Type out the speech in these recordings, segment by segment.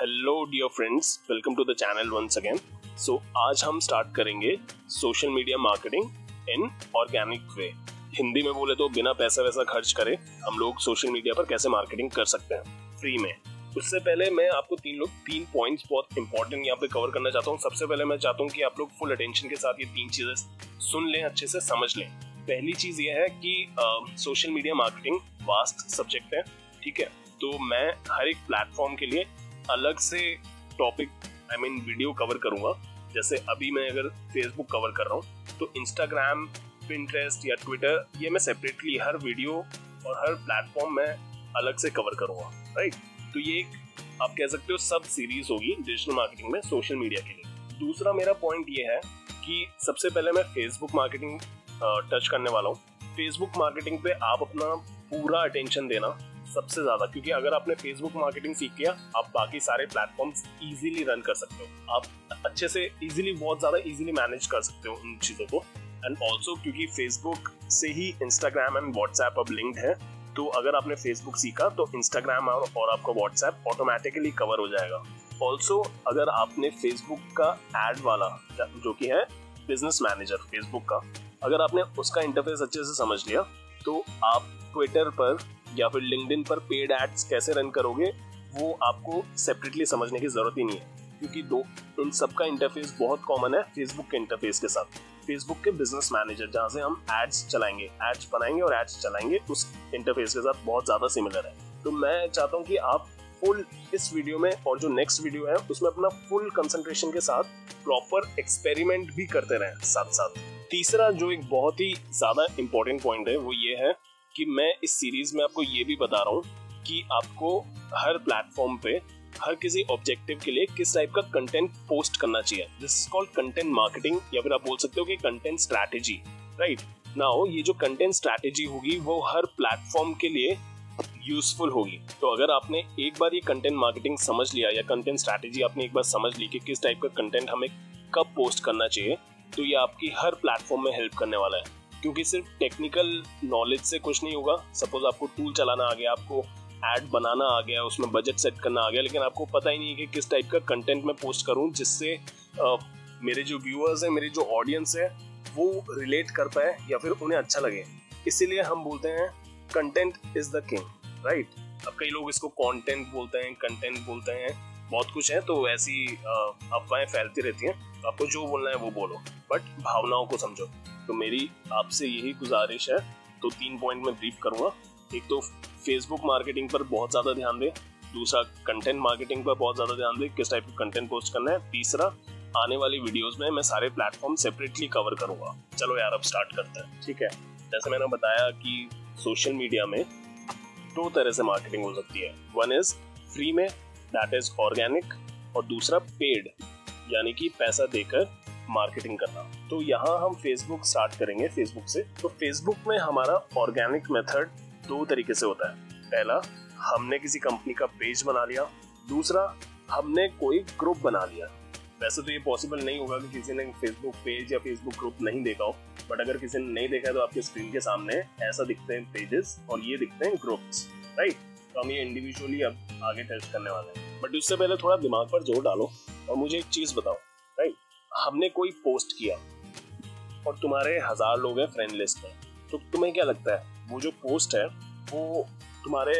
Hello dear friends welcome to the channel once again so आज हम start करेंगे social media marketing in organic way Hindi में बोले तो बिना पैसा वैसा खर्च करे हम लोग सोशल मीडिया पर कैसे मार्केटिंग कर सकते हैं? फ्री में. उससे पहले मैं आपको तीन लोग, तीन पॉइंट्स बहुत इंपॉर्टेंट यहाँ पे कवर करना चाहता हूँ। सबसे पहले मैं चाहता हूँ कि आप लोग फुल अटेंशन के साथ ये तीन चीज़ें सुन लें, अच्छे से समझ लें। पहली चीज़ ये है कि social media marketing vast subject है, ठीक है? तो मैं हर एक प्लेटफॉर्म के लिए अलग से topic I mean video cover करूँगा। जैसे अभी मैं अगर फेसबुक कवर कर रहा हूँ तो इंस्टाग्राम पिंट्रेस्ट या ट्विटर ये मैं सेपरेटली हर वीडियो और हर प्लेटफॉर्म में अलग से कवर करूँगा राइट तो ये एक, आप कह सकते हो सब सीरीज़ होगी डिजिटल मार्केटिंग में सोशल मीडिया के लिए। दूसरा मेरा पॉइंट ये है कि सबसे पहले मैं फेसबुक मार्केटिंग टच करने वाला हूँ। फेसबुक मार्केटिंग पे आप अपना पूरा अटेंशन देना सबसे ज़्यादा, क्योंकि अगर आपने फेसबुक मार्केटिंग सीख लिया, आप बाकी सारे प्लेटफॉर्म इजीली रन कर सकते हो। आप अच्छे से इजीली बहुत ज़्यादा इजीली मैनेज कर सकते हो उन चीज़ों को। एंड ऑल्सो क्योंकि फेसबुक से ही इंस्टाग्राम एंड व्हाट्सएप अब लिंक्ड है तो अगर आपने फेसबुक सीखा तो इंस्टाग्राम और आपका व्हाट्सएप ऑटोमेटिकली कवर हो जाएगा। ऑल्सो अगर आपने फेसबुक का एड वाला, जो कि है बिज़नेस मैनेजर फेसबुक का, अगर आपने उसका इंटरफेस अच्छे से समझ लिया तो आप ट्विटर पर या फिर लिंक्डइन पर पेड एड्स कैसे रन करोगे, वो आपको सेपरेटली समझने की ज़रूरत ही नहीं है। क्योंकि दो, इन सब का इंटरफेस बहुत कॉमन है फेसबुक के इंटरफेस के साथ। फेसबुक के बिज़नेस मैनेजर जहाँ से हम एड्स चलाएँगे एड्स बनाएँगे और एड्स चलाएँगे, उस इंटरफेस के साथ बहुत ज़्यादा सिमिलर है। तो मैं चाहता हूँ कि आप फुल इस वीडियो में और जो नेक्स्ट वीडियो है, उसमें अपना फुल कंसंट्रेशन के साथ प्रॉपर एक्सपेरिमेंट भी करते रहे साथ साथ तीसरा जो एक बहुत ही ज़्यादा इंपॉर्टेंट पॉइंट है, वो ये है कि मैं इस सीरीज़ में आपको ये भी बता रहा हूँ कि आपको हर प्लेटफॉर्म पे, हर किसी ऑब्जेक्टिव के लिए किस टाइप का कंटेंट पोस्ट करना चाहिए। This is called content marketing या फिर आप बोल सकते हो कि कंटेंट स्ट्रैटेजी राइट नाउ ये जो कंटेंट स्ट्रैटेजी होगी, वो हर प्लेटफॉर्म के लिए यूजफुल होगी। तो अगर आपने एक बार ये कंटेंट मार्केटिंग समझ लिया, या कंटेंट स्ट्रैटेजी आपने एक बार समझ ली कि किस टाइप का कंटेंट हमें कब पोस्ट करना चाहिए तो ये आपकी हर प्लेटफॉर्म में हेल्प करने वाला है। क्योंकि सिर्फ़ टेक्निकल नॉलेज से कुछ नहीं होगा। सपोज़ आपको टूल चलाना आ गया, आपको एड बनाना आ गया, उसमें बजट सेट करना आ गया, लेकिन आपको पता ही नहीं है कि किस टाइप का कंटेंट मैं पोस्ट करूँ, जिससे मेरे जो व्यूअर्स हैं, मेरी जो ऑडियंस है, वो रिलेट कर पाए या फिर उन्हें अच्छा लगे। इसीलिए हम बोलते हैं content is the king right अब कई लोग इसको कंटेंट बोलते हैं कंटेंट बोलते हैं, बहुत कुछ है तो ऐसी अफवाहें फैलती रहती हैं। आपको जो बोलना है वो बोलो बट भावनाओं को समझो। तो मेरी आपसे यही गुजारिश है तो तीन पॉइंट में ब्रीफ करूँगा। एक तो फेसबुक मार्केटिंग पर बहुत ज़्यादा ध्यान दें, दूसरा कंटेंट मार्केटिंग पर बहुत ज़्यादा ध्यान दें, किस टाइप का कंटेंट पोस्ट करना है। तीसरा, आने वाली वीडियोस में मैं सारे प्लेटफॉर्म सेपरेटली कवर करूँगा। चलो यार, अब स्टार्ट करते हैं। ठीक है? जैसे मैंने बताया कि सोशल मीडिया में दो तरह से मार्केटिंग हो सकती है। वन इज़ फ्री में दैट इज़ ऑर्गेनिक और दूसरा पेड यानी कि पैसा देकर मार्केटिंग करना। तो यहाँ हम फेसबुक स्टार्ट करेंगे फेसबुक से। तो फेसबुक में हमारा ऑर्गेनिक मेथड दो तरीके से होता है। पहला, हमने किसी कंपनी का पेज बना लिया। दूसरा, हमने कोई ग्रुप बना लिया। वैसे तो ये पॉसिबल नहीं होगा कि किसी ने फेसबुक पेज या फेसबुक ग्रुप नहीं देखा हो। बट अगर किसी ने नहीं देखा है तो आपके स्क्रीन के सामने ऐसा दिखते हैं पेजेस और ये दिखते हैं ग्रुप्स राइट तो हम ये इंडिविजुअली अब आगे टेस्ट करने वाले हैं। बट उससे पहले थोड़ा दिमाग पर ज़ोर डालो और मुझे एक चीज़ बताओ राइट हमने कोई पोस्ट किया और तुम्हारे हज़ार लोग हैं फ्रेंड लिस्ट में तो तुम्हें क्या लगता है? वो जो पोस्ट है, वो तुम्हारे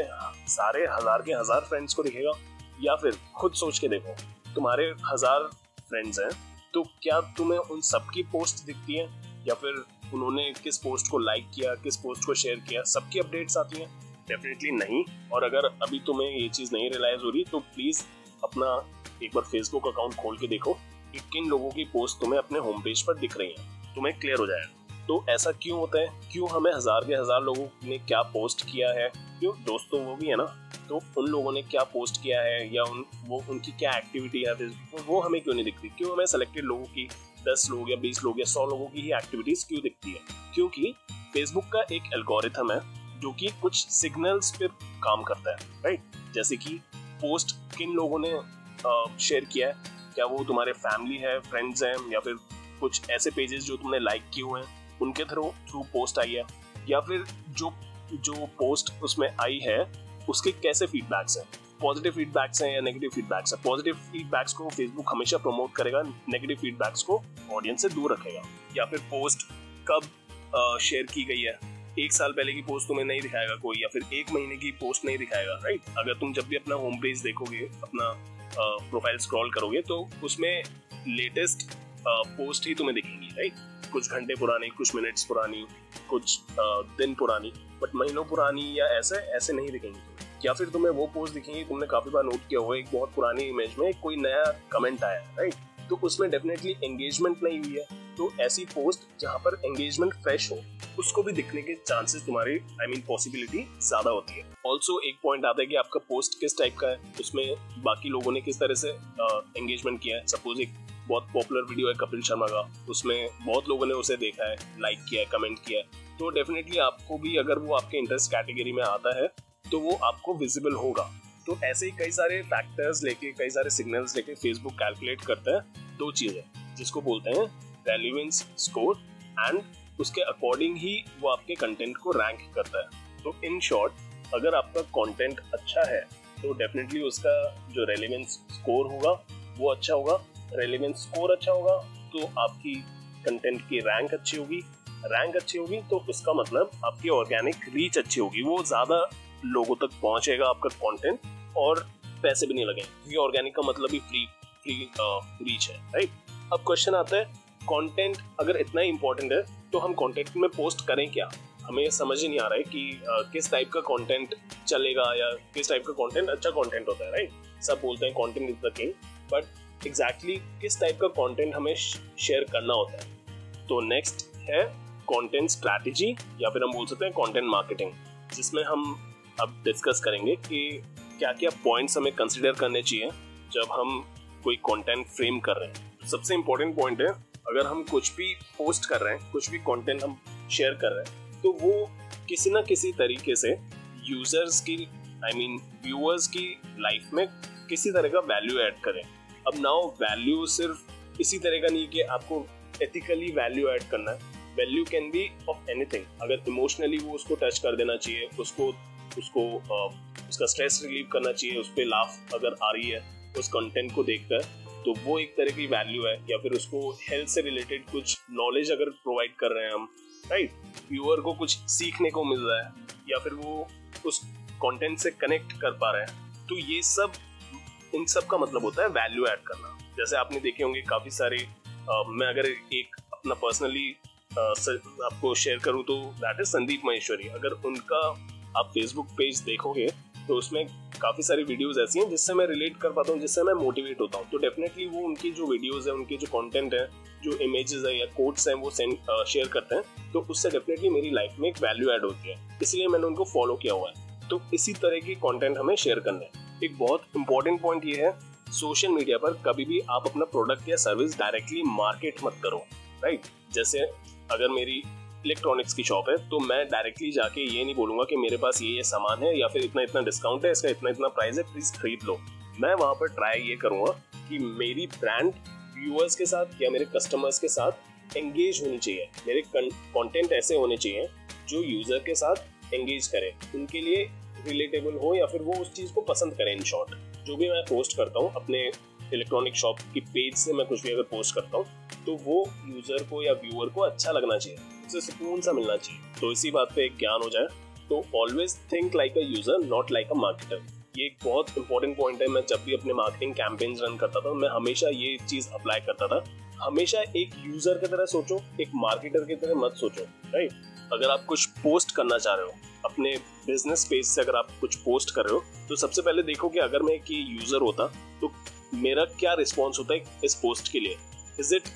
सारे हज़ार के हज़ार फ्रेंड्स को दिखेगा? या फिर खुद सोच के देखो, तुम्हारे हज़ार फ्रेंड्स हैं तो क्या तुम्हें उन सबकी पोस्ट दिखती है? या फिर उन्होंने किस पोस्ट को लाइक किया, किस पोस्ट को शेयर किया, सबकी अपडेट्स आती हैं? डेफिनेटली नहीं। और अगर अभी तुम्हें ये चीज़ नहीं रियलाइज़ हो रही तो प्लीज़ अपना एक बार फेसबुक अकाउंट खोल के देखो। कि किन लोगों की पोस्ट तुम्हें अपने होम पेज पर दिख रही है? तुम्हें क्लियर हो जाएगा तो ऐसा क्यों होता है? क्यों हमें हज़ार के हज़ार लोगों ने क्या पोस्ट किया है? क्यों दोस्तों वो भी है ना? तो उन लोगों ने क्या पोस्ट किया है? या उन, वो, उनकी क्या एक्टिविटी है? वो हमें क्यों नहीं दिखती? क्यों हमें सेलेक्टेड लोगों की दस लोग या बीस लोग या सौ लोगों की ही एक्टिविटीज़ क्यों दिखती है? क्योंकि फेसबुक का एक एल्गोरिथम है, जो कि कुछ सिग्नल्स पे काम करता है राइट जैसे कि पोस्ट किन लोगों ने शेयर किया है? क्या वो तुम्हारे फैमिली है फ्रेंड्स हैं, या फिर कुछ ऐसे पेजेस जो तुमने लाइक किए हुए हैं, उनके थ्रू थ्रू पोस्ट आई है? या फिर जो जो पोस्ट उसमें आई है, उसके कैसे फीडबैक्स हैं? पॉजिटिव फीडबैक्स हैं या नेगेटिव फीडबैक्स हैं? पॉजिटिव फीडबैक्स को फेसबुक हमेशा प्रमोट करेगा नेगेटिव फीडबैक्स को ऑडियंस से दूर रखेगा। या फिर पोस्ट कब शेयर की गई है? एक साल पहले की पोस्ट तुम्हें नहीं दिखाएगा कोई, या फिर एक महीने की पोस्ट नहीं दिखाएगा राइट अगर तुम जब भी अपना होम पेज देखोगे, अपना प्रोफ़ाइल स्क्रॉल करोगे तो उसमें लेटेस्ट पोस्ट ही तुम्हें दिखेंगी राइट कुछ घंटे पुरानी, कुछ मिनट्स पुरानी, कुछ दिन पुरानी बट महीनों पुरानी या ऐसे ऐसे नहीं दिखेंगी या फिर तुम्हें वो पोस्ट दिखेंगी, तुमने काफ़ी बार नोट किया हुआ एक बहुत पुरानी इमेज में कोई नया कमेंट आया राइट तो उसमें डेफिनेटली एंगेजमेंट नहीं हुई है। तो ऐसी पोस्ट जहाँ पर एंगेजमेंट फ्रेश हो, उसको भी दिखने के चांसेस तुम्हारी आई मीन पॉसिबिलिटी ज़्यादा होती है। ऑल्सो एक पॉइंट आता है कि आपका पोस्ट किस टाइप का है, उसमें बाकी लोगों ने किस तरह से एंगेजमेंट किया है। सपोज़ एक बहुत पॉपुलर वीडियो है कपिल शर्मा का, उसमें बहुत लोगों ने उसे देखा है लाइक किया है कमेंट किया है। तो डेफिनेटली आपको भी अगर वो आपके इंटरेस्ट कैटेगरी में आता है तो वो आपको विजिबल होगा। तो ऐसे ही कई सारे फैक्टर्स लेके, कई सारे सिग्नल्स लेके फेसबुक कैलकुलेट करता है दो चीज़ें, जिसको बोलते हैं रेलिवेंस स्कोर एंड उसके अकॉर्डिंग ही वो आपके कंटेंट को रैंक करता है। तो इन शॉर्ट अगर आपका कंटेंट अच्छा है तो डेफिनेटली उसका जो रेलिवेंस स्कोर होगा, वो अच्छा होगा। रेलिवेंस स्कोर अच्छा होगा तो आपकी कंटेंट की रैंक अच्छी होगी। रैंक अच्छी होगी तो उसका मतलब आपकी ऑर्गेनिक रीच अच्छी होगी। वो ज़्यादा लोगों तक पहुंचेगा आपका कंटेंट और पैसे भी नहीं लगे। क्योंकि ऑर्गेनिक का मतलब ही फ्री फ्री रीच है राइट अब क्वेश्चन आता है कंटेंट अगर इतना इंपॉर्टेंट है तो हम कंटेंट में पोस्ट करें क्या? हमें समझ ही नहीं आ रहा है कि uh, किस टाइप का कंटेंट चलेगा या किस टाइप का कंटेंट अच्छा कंटेंट होता है राइट सब बोलते हैं content is the king but exactly किस टाइप का कंटेंट हमें शेयर करना होता है? तो नेक्स्ट है कंटेंट स्ट्रैटेजी या फिर हम बोल सकते हैं कंटेंट मार्केटिंग जिसमें हम अब डिस्कस करेंगे कि क्या क्या पॉइंट्स हमें कंसिडर करने चाहिए जब हम कोई कंटेंट फ्रेम कर रहे हैं? सबसे इम्पोर्टेंट पॉइंट है, अगर हम कुछ भी पोस्ट कर रहे हैं, कुछ भी कंटेंट हम शेयर कर रहे हैं तो वो किसी ना किसी तरीके से यूज़र्स की आई मीन व्यूअर्स की लाइफ में किसी तरह का वैल्यू ऐड करें। अब नाउ वैल्यू सिर्फ़ इसी तरह का नहीं कि आपको एथिकली वैल्यू ऐड करना है। Value can be of anything अगर इमोशनली वो उसको टच कर देना चाहिए, उसको उसको उसका स्ट्रेस रिलीव करना चाहिए उस पर लाफ अगर आ रही है उस कंटेंट को देखकर तो वो एक तरह की वैल्यू है या फिर उसको हेल्थ से रिलेटेड कुछ नॉलेज अगर प्रोवाइड कर रहे हैं हम राइट व्यूअर को कुछ सीखने को मिल रहा है या फिर वो उस कंटेंट से कनेक्ट कर पा रहे हैं तो ये सब इन सब का मतलब होता है वैल्यू ऐड करना। जैसे आपने देखे होंगे काफ़ी सारे आ, मैं अगर एक अपना पर्सनली आपको शेयर करूँ तो दैट इज़ संदीप महेश्वरी। अगर उनका आप फेसबुक पेज देखोगे तो उसमें काफ़ी सारी वीडियोस ऐसी हैं जिससे मैं रिलेट कर पाता हूँ, जिससे मैं मोटिवेट होता हूँ। तो डेफिनेटली वो उनकी जो वीडियोस है, उनके जो कंटेंट है, जो इमेजेस है या कोट्स हैं, वो सेंड शेयर करते हैं। तो उससे डेफिनेटली मेरी लाइफ में एक वैल्यू ऐड होती है। इसलिए मैंने उनको फॉलो किया हुआ है। तो इसी तरह की कॉन्टेंट हमें शेयर करना है। एक बहुत इंपॉर्टेंट पॉइंट ये है सोशल मीडिया पर कभी भी आप अपना प्रोडक्ट या सर्विस डायरेक्टली मार्केट मत करो राइट जैसे अगर मेरी इलेक्ट्रॉनिक्स की शॉप है तो मैं डायरेक्टली जाके ये नहीं बोलूँगा कि मेरे पास ये ये सामान है या फिर इतना इतना डिस्काउंट है, इसका इतना इतना प्राइस है प्लीज़ खरीद लो। मैं वहाँ पर ट्राई ये करूँगा कि मेरी ब्रांड व्यूअर्स के साथ या मेरे कस्टमर्स के साथ एंगेज होनी चाहिए। मेरे कंटेंट ऐसे होने चाहिए जो यूज़र के साथ एंगेज करे, उनके लिए रिलेटेबल हो या फिर वो उस चीज़ को पसंद करें इन शॉर्ट जो भी मैं पोस्ट करता हूँ, अपने इलेक्ट्रॉनिक शॉप की पेज से मैं कुछ भी अगर पोस्ट करता हूँ तो वो यूज़र को या व्यूअर को अच्छा लगना चाहिए। उसे सुकून सा मिलना चाहिए। तो इसी बात पे एक ज्ञान हो जाए तो always think like a user not like a marketer ये एक बहुत इंपॉर्टेंट पॉइंट है। मैं जब भी अपने मार्केटिंग कैंपेन रन करता था, मैं हमेशा ये चीज़ अप्लाई करता था। हमेशा एक यूज़र की तरह सोचो, एक मार्केटर की तरह मत सोचो राइट अगर आप कुछ पोस्ट करना चाह रहे हो, अपने बिज़नेस पेज से अगर आप कुछ पोस्ट कर रहे हो तो सबसे पहले देखो कि अगर मैं एक यूज़र होता तो मेरा क्या रिस्पॉन्स होता है इस पोस्ट के लिए? Is it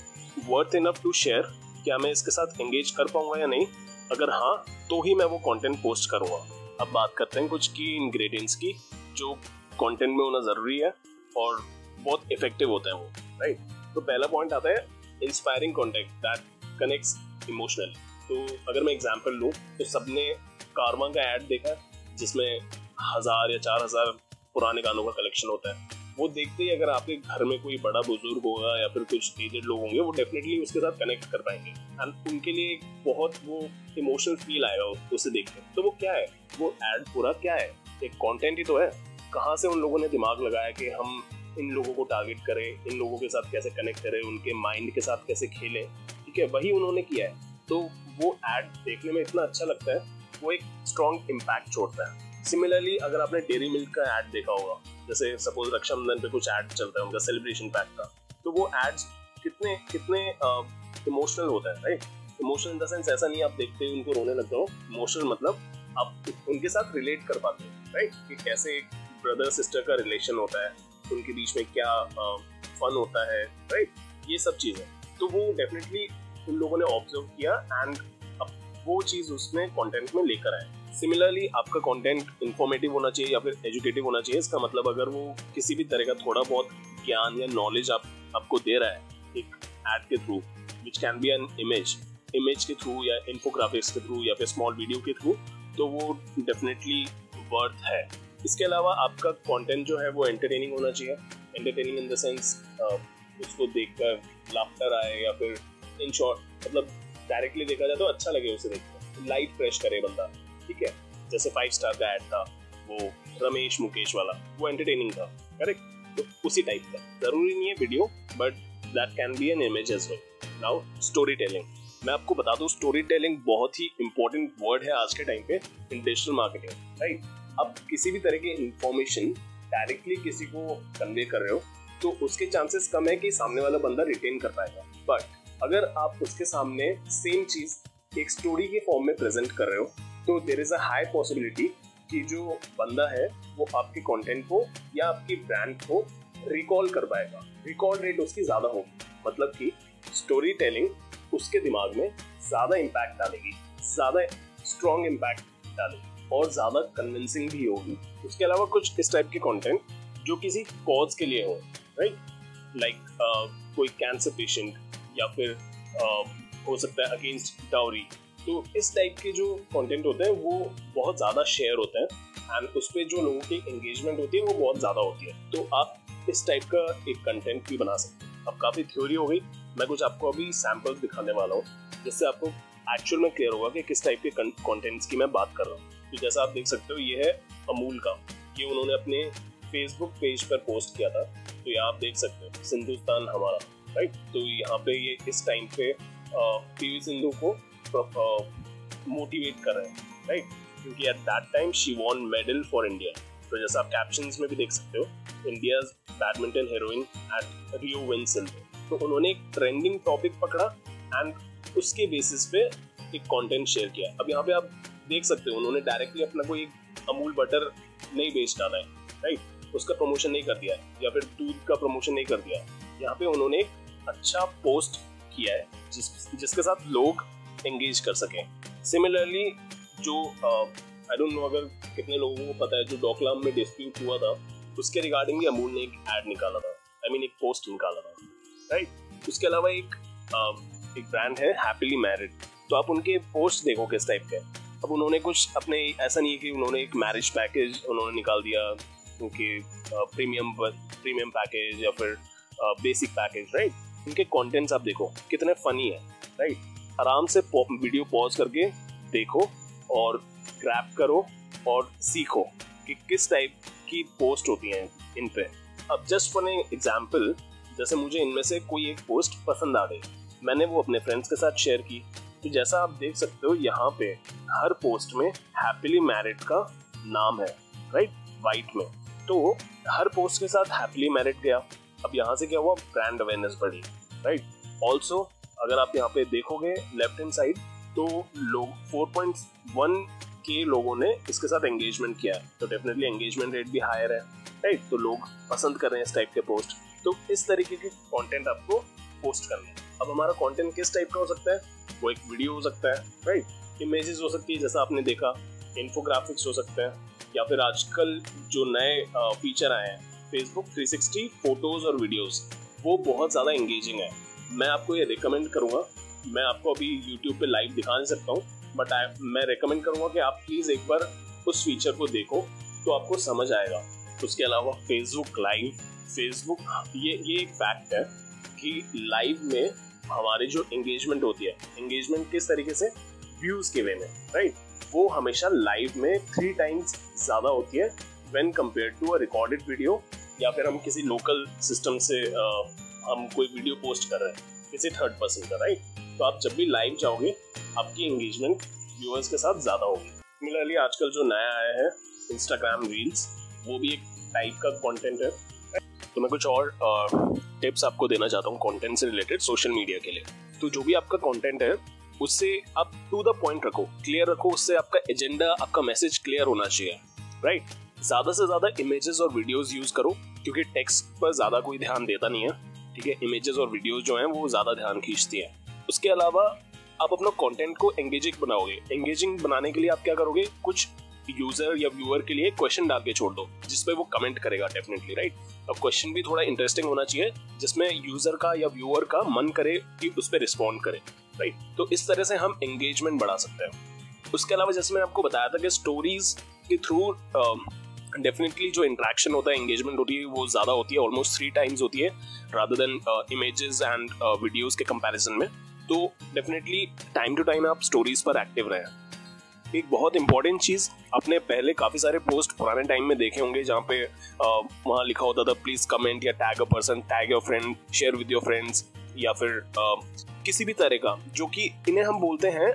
worth enough to share क्या मैं इसके साथ एंगेज कर पाऊँगा या नहीं? अगर हाँ तो ही मैं वो कंटेंट पोस्ट करूँगा। अब बात करते हैं कुछ की इंग्रेडिएंट्स की, जो कंटेंट में होना ज़रूरी है और बहुत इफ़ेक्टिव होते हैं वो राइट तो पहला पॉइंट आता है inspiring content that connects emotionally तो अगर मैं एग्ज़ाम्पल लूँ तो सबने कारवा का एड देखा जिसमें हज़ार या चार हज़ार पुराने गानों का कलेक्शन होता है। वो देखते ही अगर आपके घर में कोई बड़ा बुज़ुर्ग होगा या फिर कुछ एजेड लोग होंगे, वो डेफिनेटली उसके साथ कनेक्ट कर पाएँगे। एंड उनके लिए बहुत वो इमोशनल फील आएगा उसे देख के। तो वो क्या है? वो एड पूरा क्या है? एक कॉन्टेंट ही तो है। कहाँ से उन लोगों ने दिमाग लगाया कि हम इन लोगों को टारगेट करें, इन लोगों के साथ कैसे कनेक्ट करें, उनके माइंड के साथ कैसे खेलें? ठीक है, वही उन्होंने किया है। तो वो एड देखने में इतना अच्छा लगता है, वो एक स्ट्रॉन्ग इम्पैक्ट छोड़ता है। सिमिलरली अगर आपने डेरी मिल्क का एड देखा होगा जैसे सपोज़ रक्षाबंधन पे कुछ एड चलता है उनका सेलिब्रेशन पैक का। तो वो एड्स कितने कितने इमोशनल होता है right emotional in the sense ऐसा नहीं आप देखते उनको रोने लगते हो इमोशनल मतलब आप उनके साथ रिलेट कर पाते हो राइट कि कैसे एक ब्रदर सिस्टर का रिलेशन होता है, उनके बीच में क्या फन होता है राइट ये सब चीज़ें। तो वो डेफिनेटली उन लोगों ने ऑब्ज़र्व किया एंड वो चीज़ उसने कंटेंट में लेकर आए सिमिलरली आपका कंटेंट इन्फॉर्मेटिव होना चाहिए या फिर एजुकेटिव होना चाहिए, इसका मतलब अगर वो किसी भी तरह का थोड़ा बहुत ज्ञान या नॉलेज आप, आपको दे रहा है एक एड के through which can be an image image के थ्रू या इन्फोग्राफिक्स के थ्रू या फिर स्मॉल वीडियो के थ्रू तो वो डेफिनेटली वर्थ है। इसके अलावा आपका कंटेंट जो है वो एंटरटेनिंग होना चाहिए। एंटरटेनिंग इन द सेंस उसको देखकर लाफ्टर आए या फिर इन शॉर्ट मतलब डायरेक्टली देखा जाए तो अच्छा लगे उसे देखकर। लाइट फ्रेश करे बंदा। ठीक है? जैसे फाइव स्टार का एड था, वो रमेश मुकेश वाला, वो एंटरटेनिंग था करेक्ट तो उसी टाइप का। ज़रूरी नहीं है video but that can be an image as well now storytelling मैं आपको बता दूँ स्टोरी टेलिंग बहुत ही इंपॉर्टेंट वर्ड है आज के टाइम पे इन डिजिटल मार्केटिंग राइट अब किसी भी तरह की इंफॉर्मेशन डायरेक्टली किसी को कन्वे कर रहे हो तो उसके चांसेस कम है कि सामने वाला बंदा रिटेन कर पाएगा। बट अगर आप उसके सामने सेम चीज़ एक स्टोरी के फॉर्म में प्रेजेंट कर रहे हो तो there is a high possibility कि जो बंदा है वो आपके कंटेंट को या आपकी ब्रांड को रिकॉल कर पाएगा। रिकॉल रेट उसकी ज़्यादा होगी। मतलब कि स्टोरी टेलिंग उसके दिमाग में ज़्यादा इम्पैक्ट डालेगी ज़्यादा स्ट्रॉन्ग इम्पैक्ट डालेगी और ज़्यादा कन्विंसिंग भी होगी। उसके अलावा कुछ इस टाइप के कंटेंट जो किसी कॉज के लिए हो राइट लाइक like, uh, कोई कैंसर पेशेंट या फिर uh, हो सकता है अगेंस्ट डाउरी तो इस टाइप के जो कंटेंट होते हैं, वो बहुत ज़्यादा शेयर होते हैं एंड उस पर जो लोगों की एंगेजमेंट होती है, वो बहुत ज़्यादा होती है। तो आप इस टाइप का एक कंटेंट भी बना सकते हैं। अब काफ़ी थ्योरी हो गई। मैं कुछ आपको अभी सैम्पल्स दिखाने वाला हूँ, जिससे आपको एक्चुअल में क्लियर होगा कि किस टाइप के कंटेंट्स की मैं बात कर रहा हूँ। तो जैसा आप देख सकते हो, ये है अमूल का। ये उन्होंने अपने फेसबुक पेज पर पोस्ट किया था। तो यहाँ आप देख सकते हो, सिंधुस्तान हमारा राइट तो यहाँ पे ये इस टाइम पे पी वी सिंधु को मोटिवेट कर रहे हैं राइट क्योंकि at that time she won medal for India तो जैसा आप कैप्शन में भी देख सकते हो India badminton heroine at Rio win silver तो उन्होंने एक ट्रेंडिंग टॉपिक पकड़ा एंड उसके बेसिस पे एक कंटेंट शेयर किया। अब यहाँ पे आप देख सकते हो, उन्होंने डायरेक्टली अपना कोई अमूल बटर नहीं बेच डाला है राइट उसका प्रमोशन नहीं कर दिया है, या फिर दूध का प्रमोशन नहीं कर दिया है। यहाँ पे उन्होंने एक अच्छा पोस्ट किया है, जिस, जिसके साथ लोग एंगेज कर सकें। सिमिलरली जो आई डोंट नो अगर कितने लोगों को पता है जो डोकलाम में डिस्प्यूट हुआ था उसके रिगार्डिंग भी अमूल ने एक एड निकाला था। आई I मीन mean, एक पोस्ट निकाला था। Right right? उसके अलावा एक uh, एक ब्रांड है हैप्पीली मैरिड तो आप उनके पोस्ट देखो किस टाइप के। अब उन्होंने कुछ अपने ऐसा नहीं है कि उन्होंने एक मैरिज पैकेज उन्होंने निकाल दिया उनके प्रीमियम प्रीमियम पैकेज या फिर बेसिक पैकेज राइट उनके कंटेंट्स आप देखो कितने फनी है राइट आराम से वीडियो पॉज करके देखो और ग्रैप करो और सीखो कि किस टाइप की पोस्ट होती हैं इन पे। अब जस्ट फॉर एग्ज़ाम्पल जैसे मुझे इनमें से कोई एक पोस्ट पसंद आ गई, मैंने वो अपने फ्रेंड्स के साथ शेयर की। तो जैसा आप देख सकते हो, यहाँ पे हर पोस्ट में हैप्पीली मैरिड का नाम है राइट वाइट में। तो हर पोस्ट के साथ हैप्पीली मैरिड गया। अब यहाँ से क्या हुआ? ब्रांड अवेयरनेस बढ़ी राइट ऑल्सो अगर आप यहाँ पे देखोगे लेफ़्ट हैंड साइड तो लोग 4.1 के लोगों ने इसके साथ एंगेजमेंट किया है। तो डेफिनेटली एंगेजमेंट रेट भी हायर है राइट तो लोग पसंद कर रहे हैं इस टाइप के पोस्ट तो इस तरीके के कंटेंट आपको पोस्ट करना है। अब हमारा कंटेंट किस टाइप का हो सकता है? वो एक वीडियो हो सकता है राइट इमेजेस हो सकती है, जैसा आपने देखा। इन्फोग्राफिक्स हो सकते हैं, या फिर आजकल जो नए फीचर आए हैं फेसबुक 360 फ़ोटोज़ और वीडियोस वो बहुत ज़्यादा एंगेजिंग है। मैं आपको ये रिकमेंड करूँगा। मैं आपको अभी यूट्यूब पे लाइव दिखा नहीं सकता हूँ बट आई मैं रिकमेंड करूँगा कि आप प्लीज़ एक बार उस फीचर को देखो तो आपको समझ आएगा। उसके अलावा फेसबुक लाइव फेसबुक ये ये एक फैक्ट है कि लाइव में हमारी जो एंगेजमेंट होती है एंगेजमेंट किस तरीके से? व्यूज़ के वे में राइट वो हमेशा लाइव में थ्री टाइम्स ज़्यादा होती है when compare to a recorded video या फिर हम किसी लोकल सिस्टम से हम कोई वीडियो पोस्ट कर रहे हैं, किसी थर्ड पर्सन का राइट तो आप जब भी लाइव जाओगे, आपकी एंगेजमेंट व्यूअर्स के साथ ज़्यादा होगी। सिमिलरली आजकल जो नया आया है इंस्टाग्राम रील्स वो भी एक टाइप का कंटेंट है। तो मैं कुछ और टिप्स आपको देना चाहता हूँ कंटेंट से रिलेटेड सोशल मीडिया के लिए। तो जो भी आपका कंटेंट है, उससे आप टू द पॉइंट रखो क्लियर रखो, उससे आपका एजेंडा आपका मैसेज क्लियर होना चाहिए राइट ज़्यादा से ज़्यादा इमेजेस और वीडियोस यूज़ करो, क्योंकि टेक्स्ट पर ज़्यादा कोई ध्यान देता नहीं है। ठीक है इमेजेस और वीडियोस जो हैं, वो ज़्यादा ध्यान खींचती है। उसके अलावा, आप अपना कंटेंट को एंगेजिंग बनाओगे। एंगेजिंग बनाने के लिए आप क्या करोगे? कुछ यूज़र या व्यूअर के लिए क्वेश्चन डाल के छोड़ दो जिसपे वो कमेंट करेगा डेफिनेटली राइट अब क्वेश्चन भी थोड़ा इंटरेस्टिंग होना चाहिए, जिसमें यूज़र का या व्यूअर का मन करे कि उस पर रिस्पॉन्ड करे राइट तो इस तरह से हम एंगेजमेंट बढ़ा सकते हैं। उसके अलावा, जैसे मैंने आपको बताया था कि स्टोरीज के थ्रू डेफिनेटली जो इंट्रैक्शन होता है एंगेजमेंट होती है वो ज़्यादा होती है ऑलमोस्ट थ्री टाइम्स होती है rather than images and videos के कंपैरिजन में। तो डेफिनेटली टाइम टू टाइम आप स्टोरीज पर एक्टिव रहें। एक बहुत इंपॉर्टेंट चीज़ आपने पहले काफ़ी सारे पोस्ट पुराने टाइम में देखे होंगे जहाँ पे वहाँ लिखा होता था प्लीज़ कमेंट या tag a person tag your friend share with your friends या फिर आ, किसी भी तरह का जो कि इन्हें हम बोलते हैं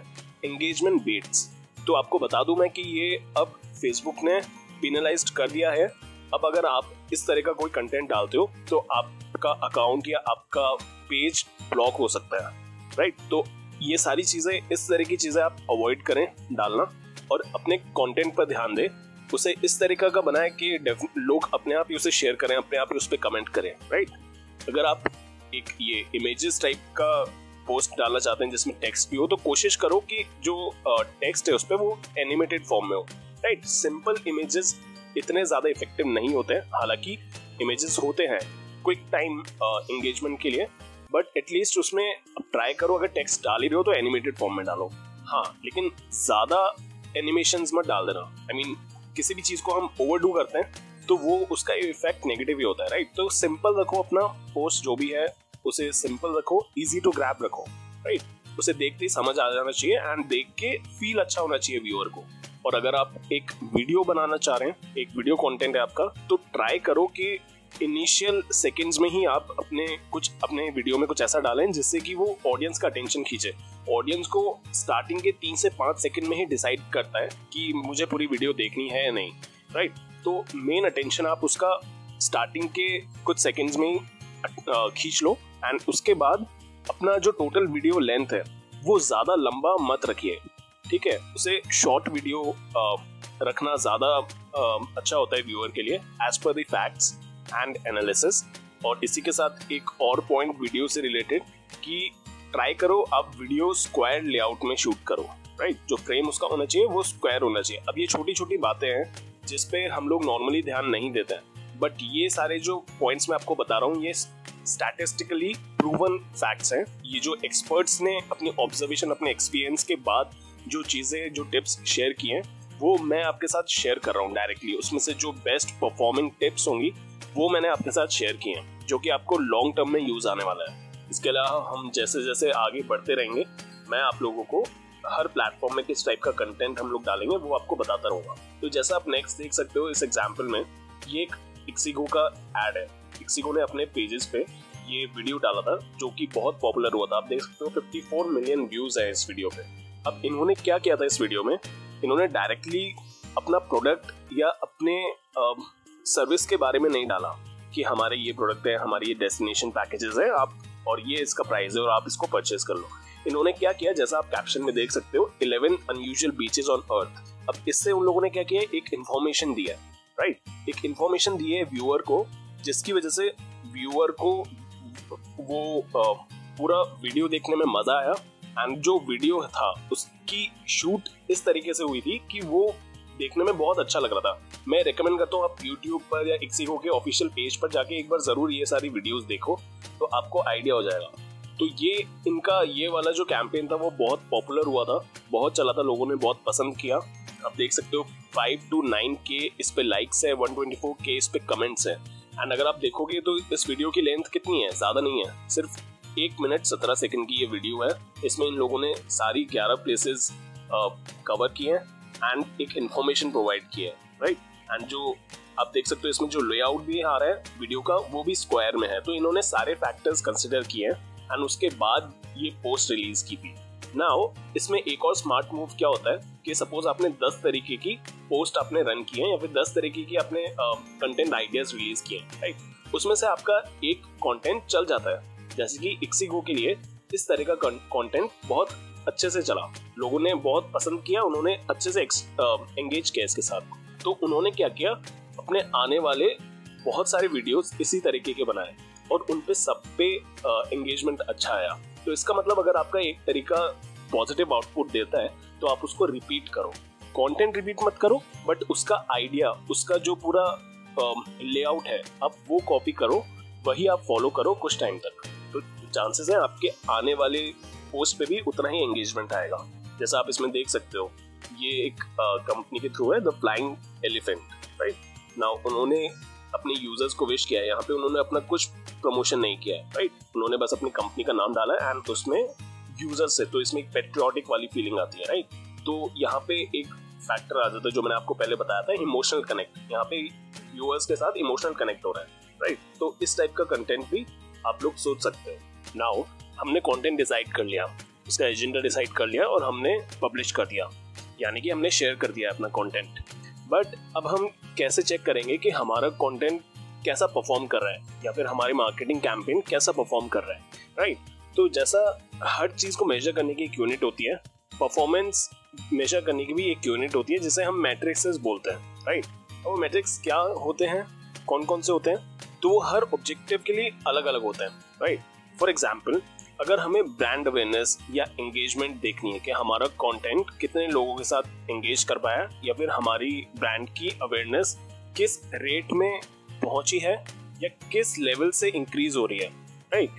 एंगेजमेंट बेट्स तो आपको बता दूँ मैं कि ये अब फेसबुक ने पिनलाइज कर दिया है। अब अगर आप इस तरह का कोई कंटेंट डालते हो तो आपका अकाउंट या आपका पेज ब्लॉक हो सकता है राइट तो ये सारी चीज़ें, इस तरह की चीज़ें आप अवॉइड करें डालना और अपने कंटेंट पर ध्यान दें। उसे इस तरीका का बनाए कि लोग अपने आप ही उसे शेयर करें, अपने आप ही उस पर कमेंट करें राइट अगर आप एक ये इमेजेस टाइप का पोस्ट डालना चाहते हैं जिसमें टेक्स्ट भी हो तो कोशिश करो कि जो टेक्स्ट है उस पर वो एनिमेटेड फॉर्म में हो। राइट सिंपल इमेजेस इतने ज़्यादा इफ़ेक्टिव नहीं होते हैं। हालाँकि इमेजेस होते हैं क्विक टाइम एंगेजमेंट के लिए बट एटलीस्ट उसमें ट्राई करो अगर टेक्स्ट डाल ही रहे हो तो एनिमेटेड फॉर्म में डालो। हाँ लेकिन ज़्यादा एनिमेशन मत डाल देना। आई I मीन mean, किसी भी चीज़ को हम ओवरडू करते हैं तो वो उसका इफ़ेक्ट नेगेटिव ही होता है राइट तो सिंपल रखो अपना पोस्ट जो भी है उसे सिंपल रखो इजी टू ग्रैप रखो राइट उसे देखते ही समझ आ जाना चाहिए एंड देख के फील अच्छा होना चाहिए व्यूअर को। और अगर आप एक वीडियो बनाना चाह रहे हैं, एक वीडियो कंटेंट है आपका तो ट्राई करो कि इनिशियल सेकंड्स में ही आप अपने कुछ, अपने वीडियो में कुछ ऐसा डालें जिससे कि वो ऑडियंस का अटेंशन खींचे। ऑडियंस को स्टार्टिंग के तीन से पाँच सेकंड में ही डिसाइड करता है कि मुझे पूरी वीडियो देखनी है या नहीं राइट तो मेन अटेंशन आप उसका स्टार्टिंग के कुछ सेकंड्स में ही खींच लो एंड उसके बाद अपना जो टोटल वीडियो लेंथ है, वो ज़्यादा लंबा मत रखिए। ठीक है, उसे शॉर्ट वीडियो रखना ज़्यादा अच्छा होता है व्यूअर के लिए as per the facts and analysis और इसी के साथ एक और पॉइंट वीडियो से रिलेटेड कि ट्राई करो, आप वीडियो स्क्वायर लेआउट में शूट करो राइट जो फ्रेम उसका होना चाहिए, वो स्क्वायर होना चाहिए। अब ये छोटी छोटी बातें हैं जिसपे हम लोग नॉर्मली ध्यान नहीं देते हैं। बट ये सारे जो पॉइंट्स मैं आपको बता रहा हूँ, ये स्टैटिस्टिकली प्रूवन फैक्ट्स हैं। ये जो एक्सपर्ट्स ने अपनी ऑब्जर्वेशन अपने एक्सपीरियंस के बाद जो चीज़ें, जो टिप्स शेयर किए हैं, वो मैं आपके साथ शेयर कर रहा हूँ डायरेक्टली उसमें से जो बेस्ट परफॉर्मिंग टिप्स होंगी, वो मैंने आपके साथ शेयर किए हैं, जो कि आपको लॉन्ग टर्म में यूज़ आने वाला है। इसके अलावा हम जैसे जैसे आगे बढ़ते रहेंगे, मैं आप लोगों को हर प्लेटफॉर्म में किस टाइप का कंटेंट हम लोग डालेंगे, वो आपको बताता रहूँगा। तो जैसा आप नेक्स्ट देख सकते हो इस एग्ज़ाम्पल में, ये एक इक्सिगो का एड है। इक्सिगो ने अपने पेजेस पे ये वीडियो डाला था, जो कि बहुत पॉपुलर हुआ था। आप देख सकते हो 54 मिलियन व्यूज़ है इस वीडियो पे। अब इन्होंने क्या किया था इस वीडियो में? इन्होंने डायरेक्टली अपना प्रोडक्ट या अपने सर्विस के बारे में नहीं डाला कि हमारे ये प्रोडक्ट है, हमारे ये डेस्टिनेशन पैकेजेस है, आप और ये इसका प्राइस है और आप इसको परचेज कर लो। इन्होंने क्या किया? जैसा आप कैप्शन में देख सकते हो eleven unusual beaches on earth अब इससे उन लोगों ने क्या किया? एक इन्फॉर्मेशन दिया राइट एक इन्फॉर्मेशन दी है व्यूअर को, जिसकी वजह से व्यूअर को वो पूरा वीडियो देखने में मज़ा आया। एंड जो वीडियो था, उसकी शूट इस तरीके से हुई थी कि वो देखने में बहुत अच्छा लग रहा था। मैं रिकमेंड करता हूँ, आप यूट्यूब पर या इक्सिको के ऑफिशियल पेज पर जाके एक बार ज़रूर ये सारी वीडियोस देखो तो आपको आइडिया हो जाएगा। तो ये, इनका ये वाला जो कैंपेन था, वो बहुत पॉपुलर हुआ था, बहुत चला था, लोगों ने बहुत पसंद किया। आप देख सकते हो फाइव टू नाइन के इस पे लाइक्स है वन ट्वेंटी फोर के इस पे कमेंट्स है। एंड अगर आप देखोगे तो इस वीडियो की लेंथ कितनी है? ज़्यादा नहीं है, सिर्फ़ एक मिनट सत्रह सेकंड की ये वीडियो है। इसमें इन लोगों ने सारी ग्यारह प्लेसेस कवर किए हैं एंड एक इंफॉर्मेशन प्रोवाइड की है राइट एंड जो आप देख सकते हो इसमें जो लेआउट भी आ रहा है वीडियो का, वो भी स्क्वायर में है। तो इन्होंने सारे फैक्टर्स कंसिडर किए हैं एंड उसके बाद ये पोस्ट रिलीज़ की थी। नाउ इसमें एक और स्मार्ट मूव क्या होता है कि सपोज़ आपने 10 तरीके की पोस्ट आपने रन की है या फिर 10 तरीके की आपने कंटेंट आइडियाज़ रिलीज़ किए राइट उसमें से आपका एक कंटेंट चल जाता है। जैसे कि इक्सीगो के लिए इस तरह का कंटेंट बहुत अच्छे से चला। लोगों ने बहुत पसंद किया, उन्होंने अच्छे से एंगेज किया इसके साथ। तो उन्होंने क्या किया? अपने आने वाले बहुत सारे वीडियोस इसी तरीके के बनाए और उन पे सब पे एंगेजमेंट अच्छा आया। तो इसका मतलब अगर आपका एक तरीका पॉजिटिव आउटपुट देता है तो आप उसको रिपीट करो। कंटेंट रिपीट मत करो बट उसका आइडिया उसका जो पूरा लेआउट है, आप वो कॉपी करो, वही आप फॉलो करो कुछ टाइम तक। चांसेस है आपके आने वाले पोस्ट पे भी उतना ही एंगेजमेंट आएगा। जैसा आप इसमें देख सकते हो, ये एक कंपनी के थ्रू है the flying elephant right now उन्होंने अपने यूज़र्स को विश किया है। यहाँ पे उन्होंने अपना कुछ प्रमोशन नहीं किया है राइट उन्होंने बस अपनी कंपनी का नाम डाला है एंड उसमें यूज़र्स से तो इसमें एक पेट्रियोटिक वाली फीलिंग आती है राइट तो यहाँ पे एक फैक्टर आ जाता है, जो मैंने आपको पहले बताया था इमोशनल कनेक्ट यहाँ पे व्यूअर्स के साथ इमोशनल कनेक्ट हो रहा है राइट तो इस टाइप का कंटेंट भी आप लोग सोच सकते हो। नाउ हमने कंटेंट डिसाइड कर लिया, उसका एजेंडा डिसाइड कर लिया और हमने पब्लिश कर दिया। यानी कि हमने शेयर कर दिया अपना कंटेंट बट अब हम कैसे चेक करेंगे कि हमारा कंटेंट कैसा परफॉर्म कर रहा है? या फिर हमारी मार्केटिंग कैंपेन कैसा परफॉर्म कर रहा है? Right right? तो जैसा हर चीज़ को मेजर करने की एक यूनिट होती है परफॉर्मेंस मेजर करने की भी एक यूनिट होती है, जिसे हम मैट्रिक्सेस बोलते हैं। Right right? और मैट्रिक्स क्या होते हैं? कौन कौन से होते हैं? तो वो हर ऑब्जेक्टिव के लिए अलग अलग होते हैं। राइट फॉर एग्ज़ाम्पल अगर हमें ब्रांड अवेयरनेस या एंगेजमेंट देखनी है कि हमारा कंटेंट कितने लोगों के साथ एंगेज कर पाया या फिर हमारी ब्रांड की अवेयरनेस किस रेट में पहुँची है या किस लेवल से इंक्रीज हो रही है राइट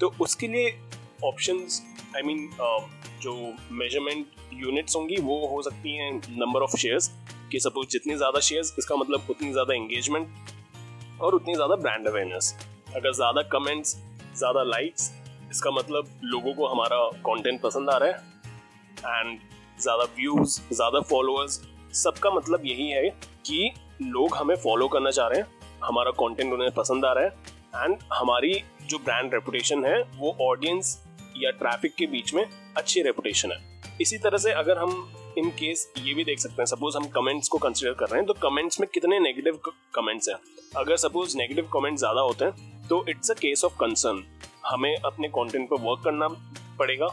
तो उसके लिए ऑप्शंस आई मीन जो मेज़रमेंट यूनिट्स होंगी, वो हो सकती हैं नंबर ऑफ़ शेयर्स कि सपोज़ जितनी ज़्यादा शेयर्स इसका मतलब उतनी ज़्यादा एंगेजमेंट और उतनी ज़्यादा ब्रांड अवेयरनेस अगर ज़्यादा कमेंट्स ज़्यादा लाइक्स इसका मतलब लोगों को हमारा कंटेंट पसंद आ रहा है एंड ज़्यादा व्यूज़ ज़्यादा फॉलोअर्स सबका मतलब यही है कि लोग हमें फॉलो करना चाह रहे हैं, हमारा कंटेंट उन्हें पसंद आ रहा है एंड हमारी जो ब्रांड रेपुटेशन है, वो ऑडियंस या ट्रैफ़िक के बीच में अच्छी रेपुटेशन है। इसी तरह से अगर हम इन केस ये भी देख सकते हैं सपोज़ हम कमेंट्स को कंसिडर कर रहे हैं तो कमेंट्स में कितने नेगेटिव कमेंट्स हैं? अगर सपोज़ नेगेटिव कमेंट्स ज़्यादा होते हैं तो it's a case of concern हमें अपने कंटेंट पर वर्क करना पड़ेगा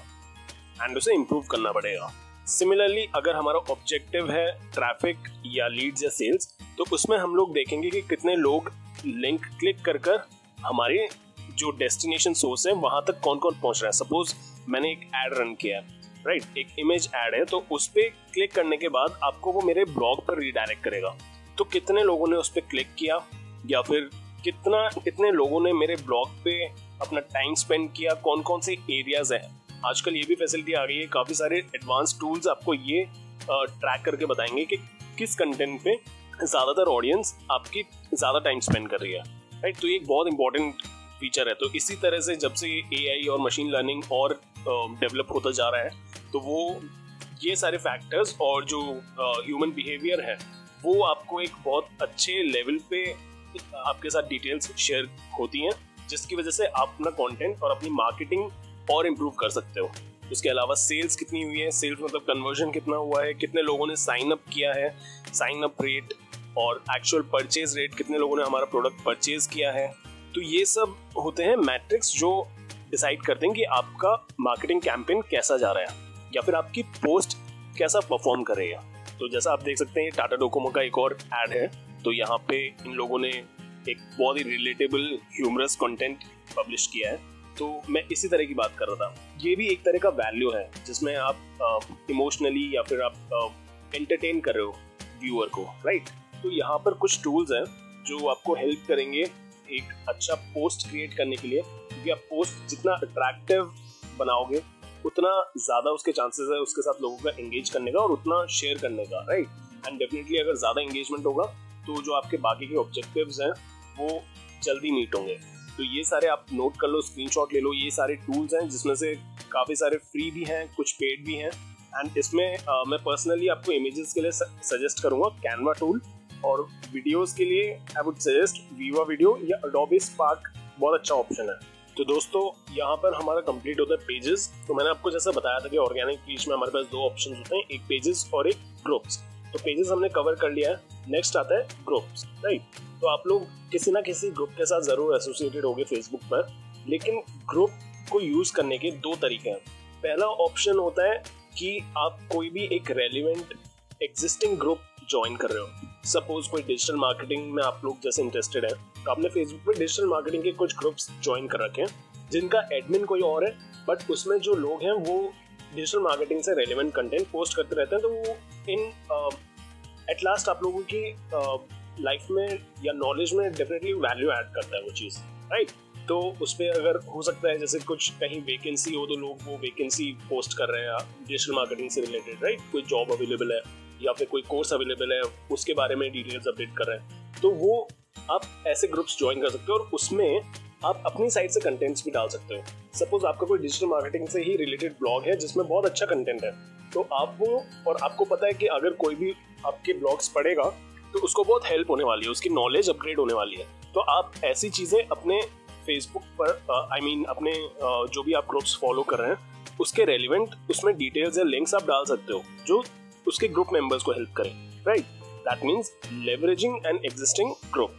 एंड उसे इम्प्रूव करना पड़ेगा। सिमिलरली अगर हमारा ऑब्जेक्टिव है ट्रैफ़िक या लीड्स या सेल्स तो उसमें हम लोग देखेंगे कि कितने लोग लिंक क्लिक कर कर हमारे जो डेस्टिनेशन सोर्स है, वहाँ तक कौन कौन पहुँच रहा है। सपोज़ मैंने एक एड रन किया है राइट right? एक इमेज एड है तो उस पर क्लिक करने के बाद आपको वो मेरे ब्लॉग पर रिडायरेक्ट करेगा। तो कितने लोगों ने उस पर क्लिक किया या फिर कितना, कितने लोगों ने मेरे ब्लॉग पे अपना टाइम स्पेंड किया कौन कौन से एरियाज़ हैं? आजकल ये भी फैसिलिटी आ गई है, काफ़ी सारे एडवांस टूल्स आपको ये ट्रैक करके बताएँगे कि किस कंटेंट पे ज़्यादातर ऑडियंस आपकी ज़्यादा टाइम स्पेंड कर रही है। राइट तो ये एक बहुत इंपॉर्टेंट फीचर है। तो इसी तरह से जब से एआई और मशीन लर्निंग और डेवलप होता जा रहा है तो वो, ये सारे फैक्टर्स और जो ह्यूमन बिहेवियर है, वो आपको एक बहुत अच्छे लेवल पे आपके साथ डिटेल्स शेयर होती हैं, जिसकी वजह से आप अपना कंटेंट और अपनी मार्केटिंग और इम्प्रूव कर सकते हो। उसके अलावा सेल्स कितनी हुई है? सेल्स मतलब कन्वर्जन कितना हुआ है? कितने लोगों ने साइन अप किया है? साइन अप रेट और एक्चुअल परचेज रेट कितने लोगों ने हमारा प्रोडक्ट परचेज किया है? तो ये सब होते हैं मैट्रिक्स जो डिसाइड करते हैं कि आपका मार्केटिंग कैंपेन कैसा जा रहा है, या फिर आपकी पोस्ट कैसा परफॉर्म करेगा तो जैसा आप देख सकते हैं टाटा डोकोमो का एक और एड है। तो यहाँ पे इन लोगों ने एक बहुत ही रिलेटेबल ह्यूमरस कंटेंट पब्लिश किया है। तो मैं इसी तरह की बात कर रहा था। ये भी एक तरह का वैल्यू है, जिसमें आप इमोशनली या फिर आप एंटरटेन कर रहे हो व्यूअर को राइट तो यहाँ पर कुछ टूल्स हैं जो आपको हेल्प करेंगे एक अच्छा पोस्ट क्रिएट करने के लिए। क्योंकि आप पोस्ट जितना अट्रैक्टिव बनाओगे, उतना ज़्यादा उसके चांसेस है उसके साथ लोगों का एंगेज करने का और उतना शेयर करने का राइट एंड डेफिनेटली अगर ज़्यादा एंगेजमेंट होगा तो जो आपके बाकी के ऑब्जेक्टिव्स हैं वो जल्दी मीट होंगे। तो ये सारे आप नोट कर लो स्क्रीनशॉट ले लो ये सारे टूल्स हैं जिसमें से काफ़ी सारे फ्री भी हैं कुछ पेड भी हैं। एंड इसमें आ, मैं पर्सनली आपको इमेजेस के लिए सजेस्ट करूँगा कैनवा टूल और वीडियोस के लिए I would suggest Viva video या अडोबी स्पार्क बहुत अच्छा ऑप्शन है। तो दोस्तों यहाँ पर हमारा कंप्लीट होता है पेजेस तो मैंने आपको जैसा बताया था कि ऑर्गेनिक रीच में हमारे पास दो ऑप्शन होते हैं एक पेजेस और एक ग्रुप्स तो पेजेस हमने कवर कर लिया है। नेक्स्ट आता है ग्रुप्स राइट तो आप लोग किसी ना किसी ग्रुप के साथ ज़रूर एसोसिएटेड होंगे फेसबुक पर। लेकिन ग्रुप को यूज़ करने के दो तरीके हैं। पहला ऑप्शन होता है कि आप कोई भी एक रेलिवेंट एग्जिस्टिंग ग्रुप ज्वाइन कर रहे हो। सपोज़ कोई डिजिटल मार्केटिंग में आप लोग जैसे इंटरेस्टेड है तो आपने फेसबुक पे डिजिटल मार्केटिंग के कुछ ग्रुप्स ज्वाइन कर रखे हैं, जिनका एडमिन कोई और है बट उसमें जो लोग हैं वो डिजिटल मार्केटिंग से रेलिवेंट कंटेंट पोस्ट करते रहते हैं तो वो इन एट लास्ट आप लोगों की लाइफ में या नॉलेज में डेफिनेटली वैल्यू ऐड करता है वो चीज़ राइट तो उस पर अगर हो सकता है, जैसे कुछ कहीं वैकेंसी हो तो लोग वो वैकेंसी पोस्ट कर रहे हैं डिजिटल मार्केटिंग से रिलेटेड राइट कोई जॉब अवेलेबल है, या फिर कोई कोर्स अवेलेबल है, उसके बारे में डिटेल्स अपडेट कर रहे हैं। तो वो आप ऐसे ग्रुप्स ज्वाइन कर सकते हो और उसमें आप अपनी साइड से कंटेंट्स भी डाल सकते हो। सपोज़ आपका कोई डिजिटल मार्केटिंग से ही रिलेटेड ब्लॉग है, जिसमें बहुत अच्छा कंटेंट है तो आप वो, और आपको पता है कि अगर कोई भी आपके ब्लॉग्स पढ़ेगा तो उसको बहुत हेल्प होने वाली है उसकी नॉलेज अपग्रेड होने वाली है। तो आप ऐसी चीज़ें अपने फेसबुक पर I uh, mean I mean, अपने जो भी आप ग्रुप्स फॉलो कर रहे हैं उसके रेलिवेंट उसमें डिटेल्स या लिंक्स आप डाल सकते हो जो उसके ग्रुप मेंबर्स को हेल्प करें right that means leveraging an existing group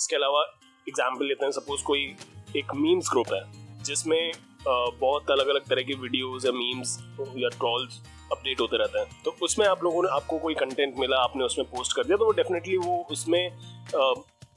इसके अलावा एग्ज़ाम्पल लेते हैं सपोज़ कोई एक मीम्स ग्रुप है जिसमें बहुत अलग अलग तरह की वीडियोस या मीम्स या ट्रॉल्स अपडेट होते रहते हैं। तो उसमें आप लोगों ने, आपको कोई कंटेंट मिला, आपने उसमें पोस्ट कर दिया तो वो डेफिनेटली वो उसमें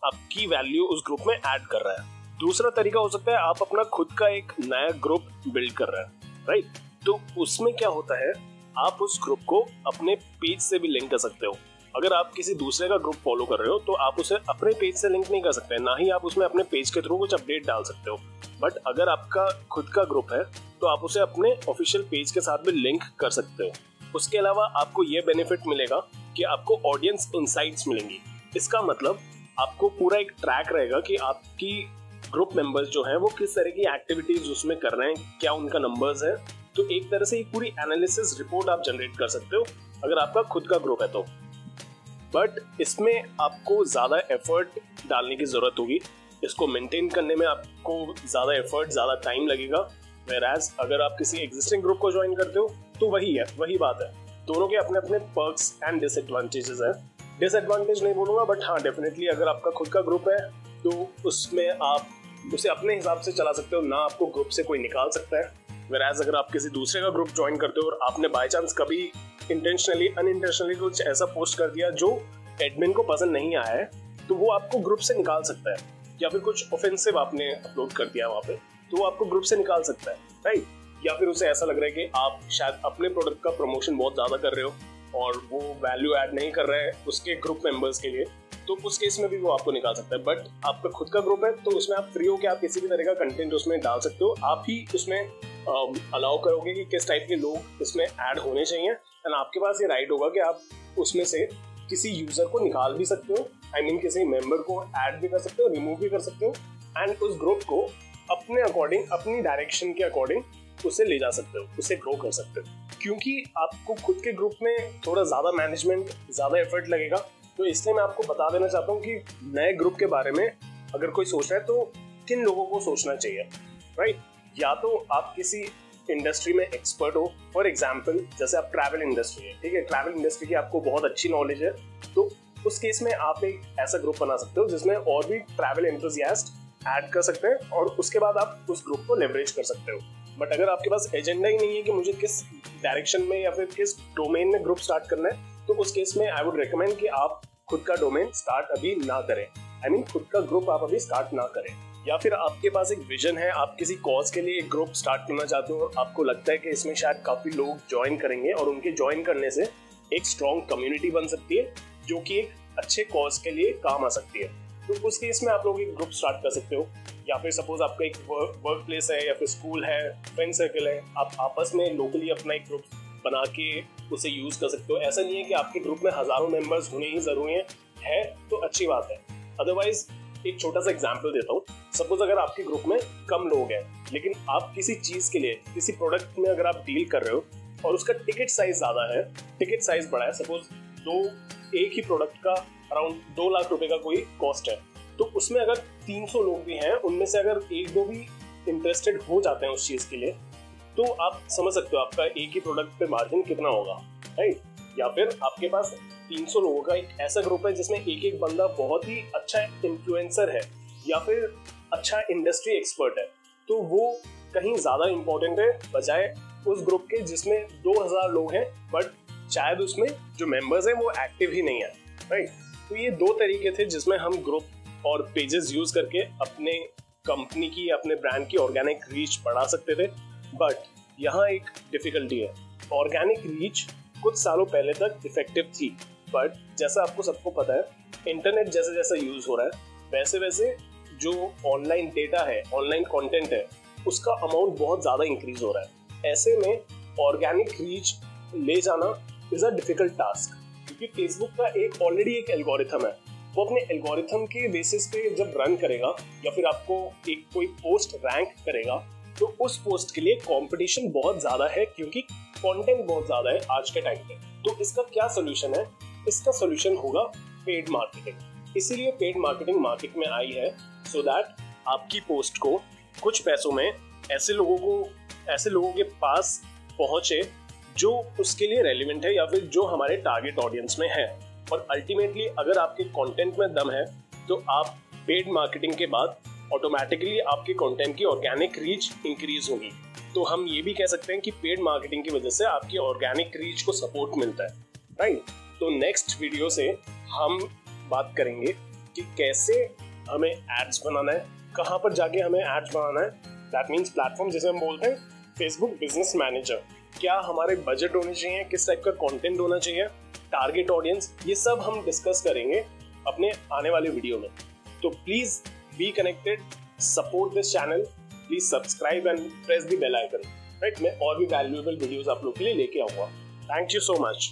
आपकी वैल्यू उस ग्रुप में ऐड कर रहा है। दूसरा तरीका हो सकता है, आप अपना खुद का एक नया ग्रुप बिल्ड कर रहे हैं राइट तो उसमें क्या होता है, आप उस ग्रुप को अपने पेज से भी लिंक कर सकते हो। अगर आप किसी दूसरे का ग्रुप फॉलो कर रहे हो तो आप उसे अपने पेज से लिंक नहीं कर सकते ना ही आप उसमें अपने पेज के थ्रू कुछ अपडेट डाल सकते हो। बट अगर आपका खुद का ग्रुप है तो आप उसे अपने ऑफिशियल पेज के साथ भी लिंक कर सकते हो। उसके अलावा आपको ये बेनिफिट मिलेगा कि आपको ऑडियंस इंसाइट्स मिलेंगी। इसका मतलब आपको पूरा एक ट्रैक रहेगा कि आपकी ग्रुप मेंबर्स जो हैं, वो किस तरह की एक्टिविटीज़ उसमें कर रहे हैं, क्या उनका नंबर्स है। तो एक तरह से एक पूरी एनालिसिस रिपोर्ट आप जनरेट कर सकते हो, अगर आपका खुद का ग्रुप है तो। बट इसमें आपको ज़्यादा एफर्ट डालने की ज़रूरत होगी। इसको मेंटेन करने में आपको ज़्यादा एफर्ट ज़्यादा टाइम लगेगा। वेर एज अगर आप किसी एग्जिस्टिंग ग्रुप को ज्वाइन करते हो तो वही है, वही बात है। दोनों के अपने अपने पर्क्स एंड डिसएडवांटेजेस हैं। डिसएडवांटेज नहीं बोलूँगा बट हाँ डेफिनेटली अगर आपका खुद का ग्रुप है तो उसमें आप उसे अपने हिसाब से चला सकते हो, ना आपको ग्रुप से कोई निकाल सकता है। वेर एज अगर आप किसी दूसरे का ग्रुप ज्वाइन करते हो और आपने बाई चांस कभी इंटेंशनली अनइंटेंशनली कुछ ऐसा पोस्ट कर दिया जो एडमिन को पसंद नहीं आया है तो वो आपको ग्रुप से निकाल सकता है। या फिर कुछ ऑफेंसिव आपने अपलोड कर दिया वहाँ पे तो वो आपको ग्रुप से निकाल सकता है राइट या फिर उसे ऐसा लग रहा है कि आप शायद अपने प्रोडक्ट का प्रमोशन बहुत ज़्यादा कर रहे हो और वो वैल्यू ऐड नहीं कर रहे हैं उसके ग्रुप मेंबर्स के लिए तो उस केस में भी वो आपको निकाल सकता है। बट आपका खुद का ग्रुप है तो उसमें आप फ्री हो के आप किसी भी तरह का कंटेंट उसमें डाल सकते हो। आप ही उसमें अलाउ करोगे कि किस टाइप के लोग इसमें ऐड होने चाहिए। एंड आपके पास ये राइट होगा कि आप उसमें से किसी यूज़र को निकाल भी सकते हो आई मीन किसी मेंबर को ऐड भी कर सकते हो रिमूव भी कर सकते हो एंड उस ग्रुप को अपने अकॉर्डिंग अपनी डायरेक्शन के अकॉर्डिंग उसे ले जा सकते हो, उसे ग्रो कर सकते हो। क्योंकि आपको खुद के ग्रुप में थोड़ा ज़्यादा मैनेजमेंट ज़्यादा एफर्ट लगेगा। तो इसलिए मैं आपको बता देना चाहता हूँ कि नए ग्रुप के बारे में अगर कोई सोच रहा है तो किन लोगों को सोचना चाहिए राइट या तो आप किसी इंडस्ट्री में एक्सपर्ट हो. फॉर एग्ज़ाम्पल जैसे आप ट्रैवल इंडस्ट्री है ठीक है? ट्रैवल इंडस्ट्री की आपको बहुत अच्छी नॉलेज है. तो उस केस में आप एक ऐसा ग्रुप बना सकते हो जिसमें और भी ट्रैवल एंथुजियास्ट ऐड कर सकते हैं और उसके बाद आप उस ग्रुप को लेवरेज कर सकते हो. बट अगर आपके पास एजेंडा ही नहीं है कि मुझे किस डायरेक्शन में या फिर किस डोमेन में ग्रुप स्टार्ट करना है तो उस केस में आई वुड रिकमेंड कि आप खुद का डोमेन स्टार्ट अभी ना करें. आई I मीन mean, खुद का ग्रुप आप अभी स्टार्ट ना करें. या फिर आपके पास एक विजन है आप किसी कॉज के लिए एक ग्रुप स्टार्ट करना चाहते हो और आपको लगता है कि इसमें शायद काफ़ी लोग ज्वाइन करेंगे और उनके ज्वाइन करने से एक स्ट्रॉन्ग कम्युनिटी बन सकती है जो कि एक अच्छे कॉज के लिए काम आ सकती है। तो उस केस में आप लोग एक ग्रुप स्टार्ट कर सकते हो या फिर सपोज़ आपका एक वर्क प्लेस है या फिर स्कूल है फ्रेंड सर्कल है आप आपस में लोकली अपना एक ग्रुप बना के उसे यूज़ कर सकते हो। ऐसा नहीं है कि आपके ग्रुप में हज़ारों मेंबर्स होने ही ज़रूरी है, है तो अच्छी बात है। अदरवाइज़ एक छोटा सा एग्ज़ाम्पल देता हूँ। सपोज़ अगर आपके ग्रुप में कम लोग हैं, लेकिन आप किसी चीज़ के लिए, किसी प्रोडक्ट में अगर आप डील कर रहे हो और उसका टिकट साइज़ ज़्यादा है टिकट साइज़ बड़ा है सपोज़ दो, एक ही प्रोडक्ट का अराउंड दो लाख रुपए का कोई कॉस्ट है तो उसमें अगर 300 लोग भी हैं, उनमें से अगर एक दो भी इंटरेस्टेड हो जाते हैं उस चीज़ के लिए तो आप समझ सकते हो आपका एक ही प्रोडक्ट पे मार्जिन कितना होगा राइट या फिर आपके पास 300 लोगों का एक ऐसा ग्रुप है जिसमें एक एक बंदा बहुत ही अच्छा इन्फ्लुएंसर है, या फिर अच्छा इंडस्ट्री एक्सपर्ट है। तो वो कहीं ज़्यादा इंपॉर्टेंट है, बजाय उस ग्रुप के जिसमें 2000 लोग हैं बट शायद उसमें जो मेंबर्स हैं वो एक्टिव ही नहीं है राइट तो ये दो तरीके थे जिसमें हम ग्रुप और पेजेस यूज़ करके अपने कंपनी की, अपने ब्रांड की ऑर्गेनिक रीच बढ़ा सकते थे। बट यहाँ एक डिफिकल्टी है। ऑर्गेनिक रीच कुछ सालों पहले तक इफ़ेक्टिव थी। बट जैसा आपको सबको पता है इंटरनेट जैसे जैसा यूज़ हो रहा है, वैसे वैसे जो ऑनलाइन डेटा है ऑनलाइन कंटेंट है, उसका अमाउंट बहुत ज़्यादा इंक्रीज हो रहा है। ऐसे में ऑर्गेनिक रीच ले जाना इज़ अ डिफ़िकल्ट टास्क क्योंकि फेसबुक का एक ऑलरेडी एक एल्गोरिथम है। वो अपने एल्गोरिथम के बेसिस पे जब रन करेगा, या फिर आपको एक कोई पोस्ट रैंक करेगा तो उस पोस्ट के लिए कंपटीशन बहुत ज़्यादा है, क्योंकि कंटेंट बहुत ज़्यादा है आज के टाइम पे। तो इसका क्या सोल्यूशन है? इसका सोल्यूशन होगा पेड मार्केटिंग इसीलिए पेड मार्केटिंग मार्केट में आई है सो so दैट आपकी पोस्ट को कुछ पैसों में ऐसे लोगों को, ऐसे लोगों के पास पहुँचे जो उसके लिए रेलिवेंट है या फिर जो हमारे टारगेट ऑडियंस में है। और अल्टीमेटली अगर आपके कंटेंट में दम है तो आप पेड मार्केटिंग के बाद ऑटोमेटिकली आपके कंटेंट की ऑर्गेनिक रीच इंक्रीज होगी। तो हम ये भी कह सकते हैं कि पेड मार्केटिंग की वजह से आपकी ऑर्गेनिक रीच को सपोर्ट मिलता है। राइट तो नेक्स्ट वीडियो से हम बात करेंगे कि कैसे हमें एड्स बनाना है, कहाँ पर जाके हमें एड्स बनाना है। दैट मीन्स प्लेटफॉर्म जिसे हम बोलते हैं फेसबुक बिज़नेस मैनेजर क्या हमारे बजट होने चाहिए, किस टाइप का कंटेंट होना चाहिए टारगेट ऑडियंस ये सब हम डिस्कस करेंगे अपने आने वाले वीडियो में। तो please be connected support this channel please subscribe and press the bell icon right मैं और भी वैल्यूएबल वीडियोस आप लोग के लिए लेके आऊँगा। Thank you so much